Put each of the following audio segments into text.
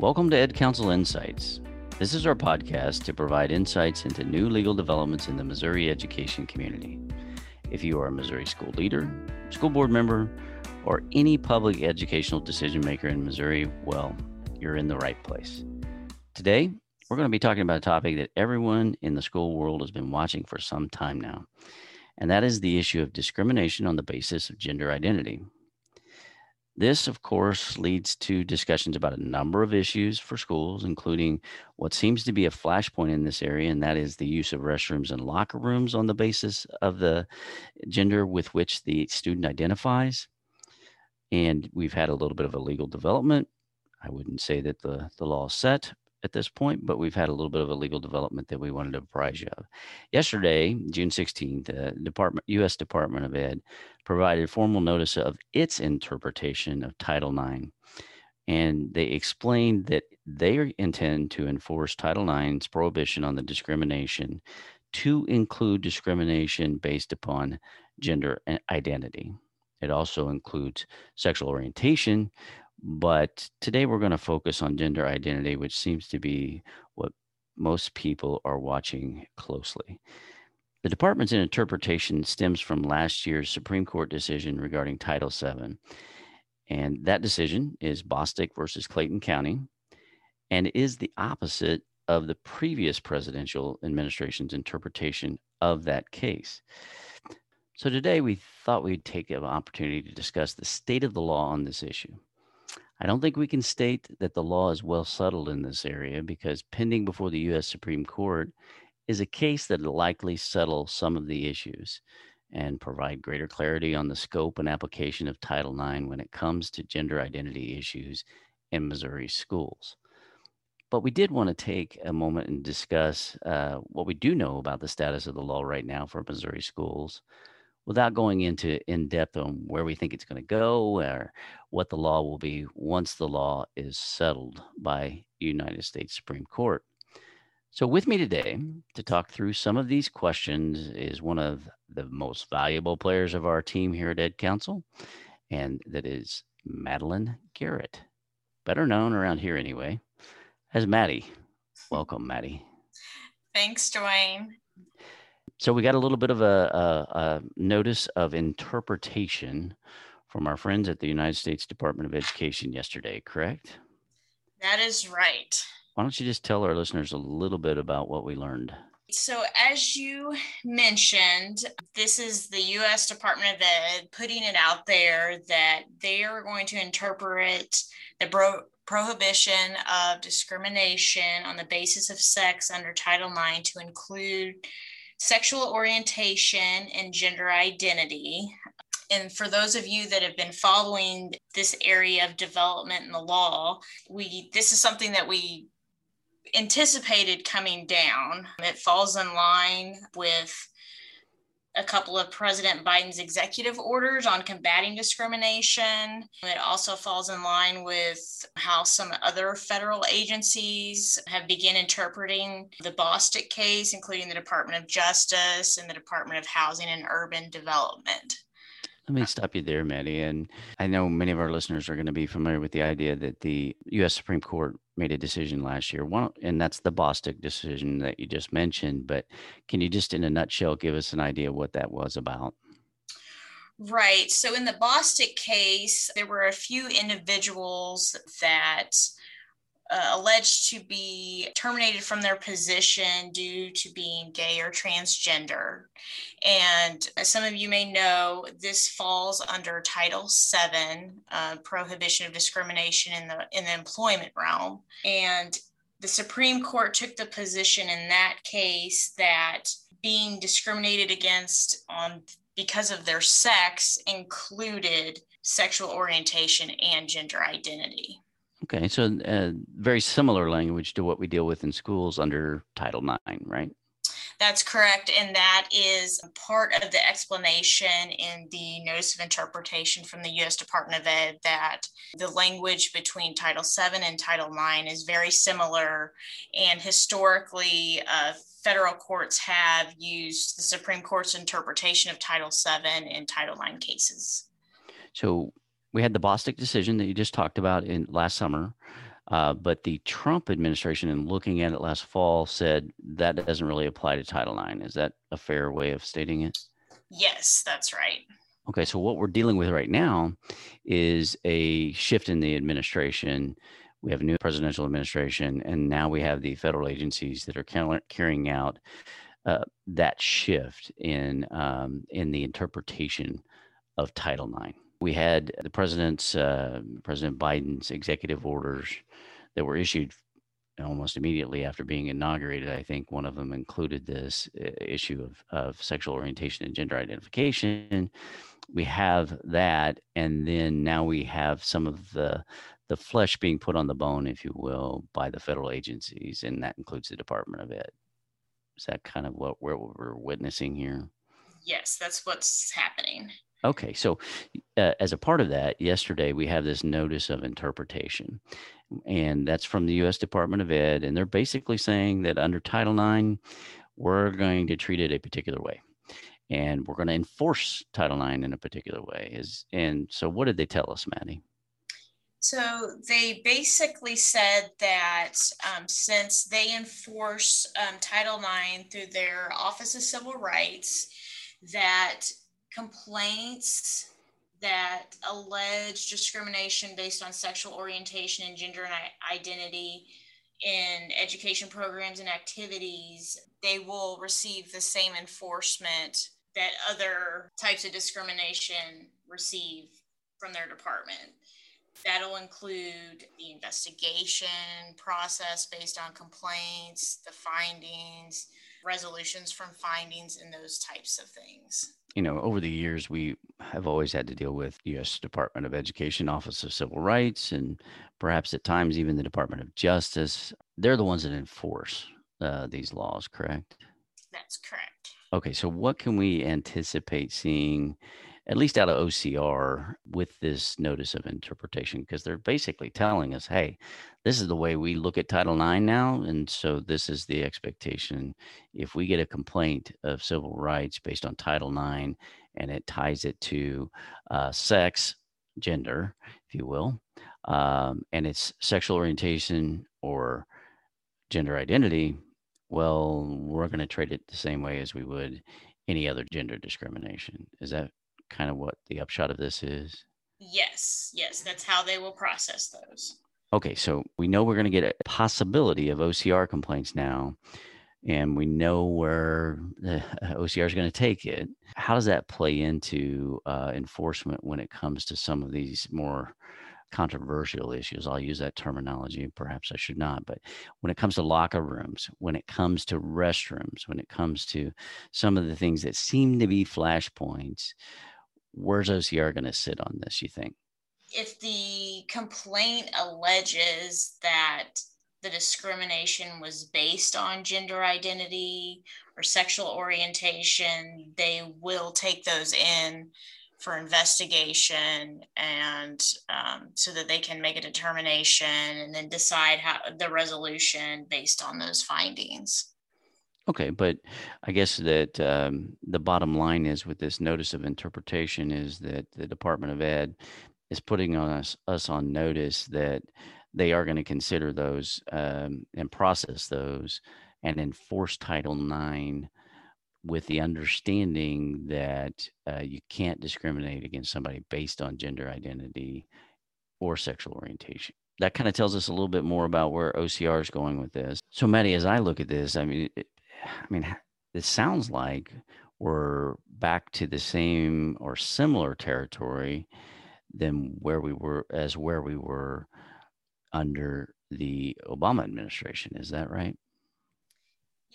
Welcome to EdCounsel Insights. This is our podcast to provide insights into new legal developments in the Missouri education community. If you are a Missouri school leader, school board member, or any public educational decision maker in Missouri, well, you're in the right place. Today, we're going to be talking about a topic that everyone in the school world has been watching for some time now, and that is the issue of discrimination on the basis of gender identity. This, of course, leads to discussions about a number of issues for schools, including what seems to be a flashpoint in this area, and that is the use of restrooms and locker rooms on the basis of the gender with which the student identifies. And we've had a little bit of a legal development. I wouldn't say that the, the law is set, at this point, but we've had a little bit of a legal development that we wanted to apprise you of. Yesterday, June 16th, the Department, U.S. Department of Ed provided formal notice of its interpretation of Title IX. And they explained that they intend to enforce Title IX's prohibition on the discrimination to include discrimination based upon gender identity. It also includes sexual orientation, but today we're going to focus on gender identity, which seems to be what most people are watching closely. The department's interpretation stems from last year's Supreme Court decision regarding Title VII. And that decision is Bostock versus Clayton County and is the opposite of the previous presidential administration's interpretation of that case. So today we thought we'd take an opportunity to discuss the state of the law on this issue. I don't think we can state that the law is well settled in this area because pending before the U.S. Supreme Court is a case that will likely settle some of the issues and provide greater clarity on the scope and application of Title IX when it comes to gender identity issues in Missouri schools. But we did want to take a moment and discuss uh, what we do know about the status of the law right now for Missouri schools, without going into in depth on where we think it's going to go or what the law will be once the law is settled by United States Supreme Court. So, with me today to talk through some of these questions is one of the most valuable players of our team here at EdCounsel, and that is Madeline Garrett, better known around here anyway as Maddie. Welcome, Maddie. Thanks, Dwayne. So we got a little bit of a, a, a, notice of interpretation from our friends at the United States Department of Education yesterday, correct? That is right. Why don't you just tell our listeners a little bit about what we learned? So, as you mentioned, this is the US Department of Ed putting it out there that they are going to interpret the bro- prohibition of discrimination on the basis of sex under Title IX to include sexual orientation and gender identity. And for those of you that have been following this area of development in the law, we this is something that we anticipated coming down. It falls in line with a couple of President Biden's executive orders on combating discrimination. It also falls in line with how some other federal agencies have begun interpreting the Bostock case, including the Department of Justice and the Department of Housing and Urban Development. Let me stop you there, Maddie. And I know many of our listeners are going to be familiar with the idea that the U.S. Supreme Court made a decision last year, and that's the Bostock decision that you just mentioned. But can you just, in a nutshell, give us an idea what that was about? Right. So in the Bostock case, there were a few individuals that uh, alleged to be terminated from their position due to being gay or transgender. And as some of you may know, this falls under Title VII, uh, prohibition of discrimination in the in the employment realm. And the Supreme Court took the position in that case that being discriminated against on because of their sex included sexual orientation and gender identity. Okay, so uh, very similar language to what we deal with in schools under Title IX, right? That's correct. And that is part of the explanation in the notice of interpretation from the US Department of Ed that the language between Title VII and Title IX is very similar. And historically, uh, federal courts have used the Supreme Court's interpretation of Title VII in Title IX cases. So we had the Bostock decision that you just talked about in last summer. Uh, but the Trump administration, in looking at it last fall, said that doesn't really apply to Title IX. Is that a fair way of stating it? Yes, that's right. Okay, so what we're dealing with right now is a shift in the administration. We have a new presidential administration, and now we have the federal agencies that are carrying out uh, that shift in um, in the interpretation of Title IX. We had the president's uh, President Biden's executive orders that were issued almost immediately after being inaugurated. I think one of them included this uh, issue of, of sexual orientation and gender identification. We have that, and then now we have some of the the flesh being put on the bone, if you will, by the federal agencies, and that includes the Department of Ed. Is that kind of what we're, we're witnessing here? Yes, that's what's happening. Okay, so uh, as a part of that, yesterday we have this notice of interpretation, and that's from the U.S. Department of Ed, and they're basically saying that under Title IX, we're going to treat it a particular way, and we're going to enforce Title IX in a particular way. Is and so, what did they tell us, Maddie? So they basically said that um, since they enforce um, Title IX through their Office of Civil Rights, that complaints that allege discrimination based on sexual orientation and gender and identity in education programs and activities, they will receive the same enforcement that other types of discrimination receive from their department. That'll include the investigation process based on complaints, the findings, resolutions from findings, and those types of things. You know, over the years, we have always had to deal with U.S. Department of Education, Office of Civil Rights, and perhaps at times even the Department of Justice. They're the ones that enforce uh, these laws, correct? That's correct. Okay, so what can we anticipate seeing at least out of OCR with this notice of interpretation because they're basically telling us, hey, this is the way we look at Title IX now. And so this is the expectation. If we get a complaint of civil rights based on Title IX and it ties it to uh, sex, gender, if you will, um, and it's sexual orientation or gender identity, well, we're going to treat it the same way as we would any other gender discrimination. Is that kind of what the upshot of this is? Yes, yes, that's how they will process those. Okay, so we know we're going to get a possibility of OCR complaints now, and we know where the OCR is going to take it. How does that play into uh, enforcement when it comes to some of these more controversial issues? I'll use that terminology. Perhaps I should not, but when it comes to locker rooms, when it comes to restrooms, when it comes to some of the things that seem to be flashpoints, where's OCR going to sit on this, you think? If the complaint alleges that the discrimination was based on gender identity or sexual orientation, they will take those in for investigation and um, so that they can make a determination and then decide how the resolution based on those findings. Okay, but I guess that um, the bottom line is with this notice of interpretation is that the Department of Ed is putting on us, us on notice that they are going to consider those um, and process those and enforce Title IX with the understanding that uh, you can't discriminate against somebody based on gender identity or sexual orientation that kind of tells us a little bit more about where OCR is going with this. So, Maddie, as I look at this, I mean, I mean, it sounds like we're back to the same or similar territory than where we were as where we were under the Obama administration. Is that right?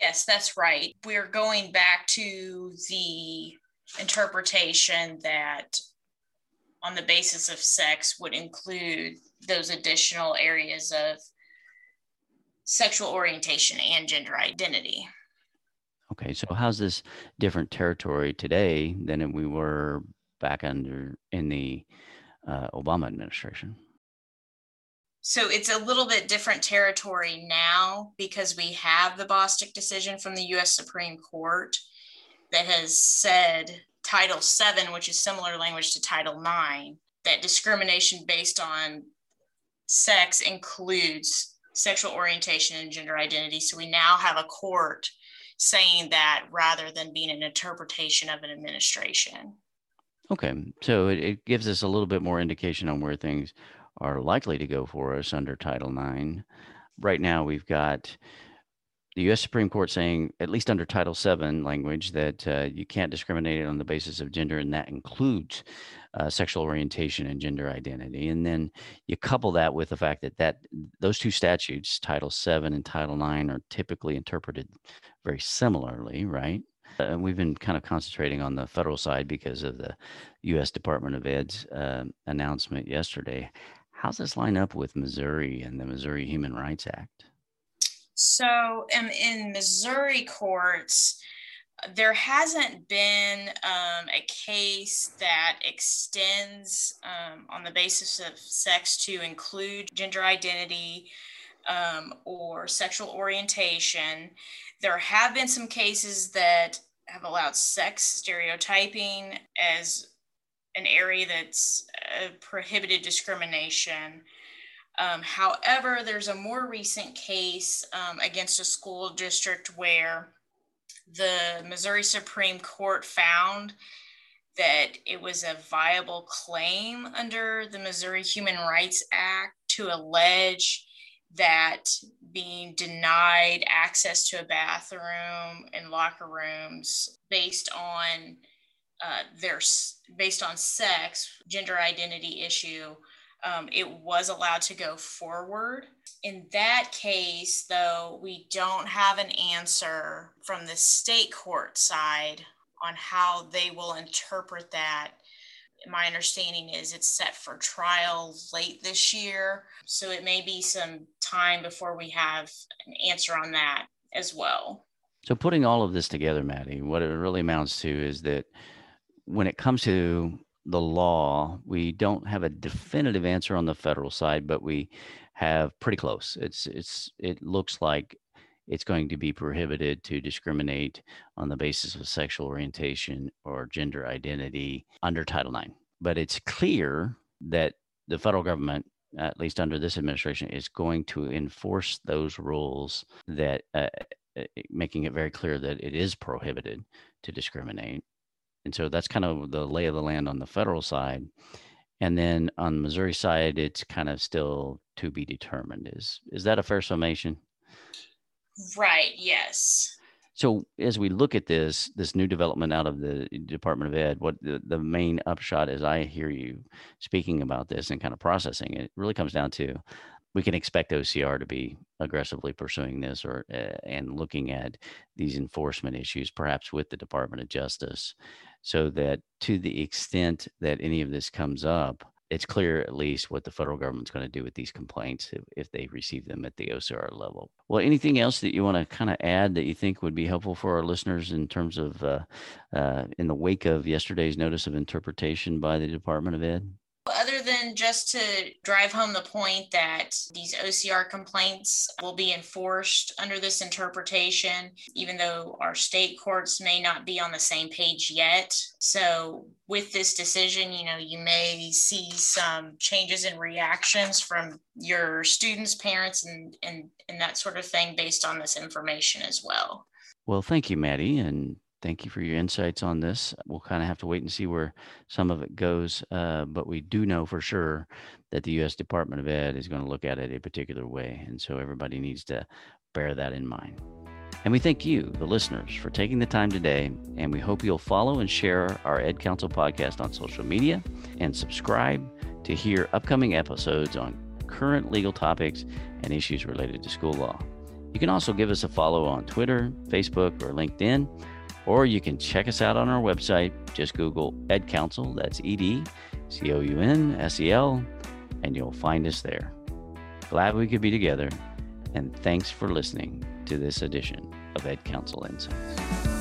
Yes, that's right. We're going back to the interpretation that on the basis of sex would include those additional areas of sexual orientation and gender identity. Okay, so how's this different territory today than we were back under in the uh, Obama administration? So it's a little bit different territory now because we have the Bostock decision from the US Supreme Court that has said Title VII, which is similar language to Title IX, that discrimination based on sex includes sexual orientation and gender identity. So we now have a court saying that rather than being an interpretation of an administration. Okay, so it, it gives us a little bit more indication on where things are likely to go for us under Title IX. Right now, we've got the U.S. Supreme Court saying, at least under Title VII language, that uh, you can't discriminate on the basis of gender, and that includes uh, sexual orientation and gender identity. And then you couple that with the fact that that those two statutes, Title VII and Title IX, are typically interpreted very similarly, right? Uh, we've been kind of concentrating on the federal side because of the U.S. Department of Ed's uh, announcement yesterday. How's this line up with Missouri and the Missouri Human Rights Act? So, um, in Missouri courts, there hasn't been um, a case that extends um, on the basis of sex to include gender identity um, or sexual orientation. There have been some cases that have allowed sex stereotyping as an area that's uh, prohibited discrimination. Um, however, there's a more recent case um, against a school district where the Missouri Supreme Court found that it was a viable claim under the Missouri Human Rights Act to allege that being denied access to a bathroom and locker rooms based on uh, their based on sex, gender identity issue, um, it was allowed to go forward. In that case, though, we don't have an answer from the state court side on how they will interpret that. My understanding is it's set for trial late this year. So it may be some time before we have an answer on that as well. So, putting all of this together, Maddie, what it really amounts to is that when it comes to the law, we don't have a definitive answer on the federal side, but we have pretty close. It's it's it looks like it's going to be prohibited to discriminate on the basis of sexual orientation or gender identity under Title IX. But it's clear that the federal government, at least under this administration, is going to enforce those rules that uh, uh making it very clear that it is prohibited to discriminate and so that's kind of the lay of the land on the federal side. And then on the Missouri side, it's kind of still to be determined. Is is that a fair summation? Right. Yes. So as we look at this this new development out of the Department of Ed, what the, the main upshot is I hear you speaking about this and kind of processing it really comes down to we can expect OCR to be aggressively pursuing this or uh, and looking at these enforcement issues, perhaps with the Department of Justice, so that to the extent that any of this comes up, it's clear at least what the federal government's going to do with these complaints if, if they receive them at the OCR level. Well, anything else that you want to kind of add that you think would be helpful for our listeners in terms of uh, uh, in the wake of yesterday's notice of interpretation by the Department of Ed? Other than just to drive home the point that these OCR complaints will be enforced under this interpretation, even though our state courts may not be on the same page yet. So, with this decision, you know, you may see some changes in reactions from your students, parents, and, and, and that sort of thing based on this information as well. Well, thank you, Maddie. And thank you for your insights on this. We'll kind of have to wait and see where some of it goes, uh, but we do know for sure that the U.S. Department of Ed is going to look at it a particular way, and so everybody needs to bear that in mind. And we thank you, the listeners, for taking the time today, and we hope you'll follow and share our EdCounsel podcast on social media and subscribe to hear upcoming episodes on current legal topics and issues related to school law. You can also give us a follow on Twitter, Facebook, or LinkedIn or you can check us out on our website. Just Google EdCounsel, that's E D C O U N S E L, and you'll find us there. Glad we could be together, and thanks for listening to this edition of EdCounsel Insights.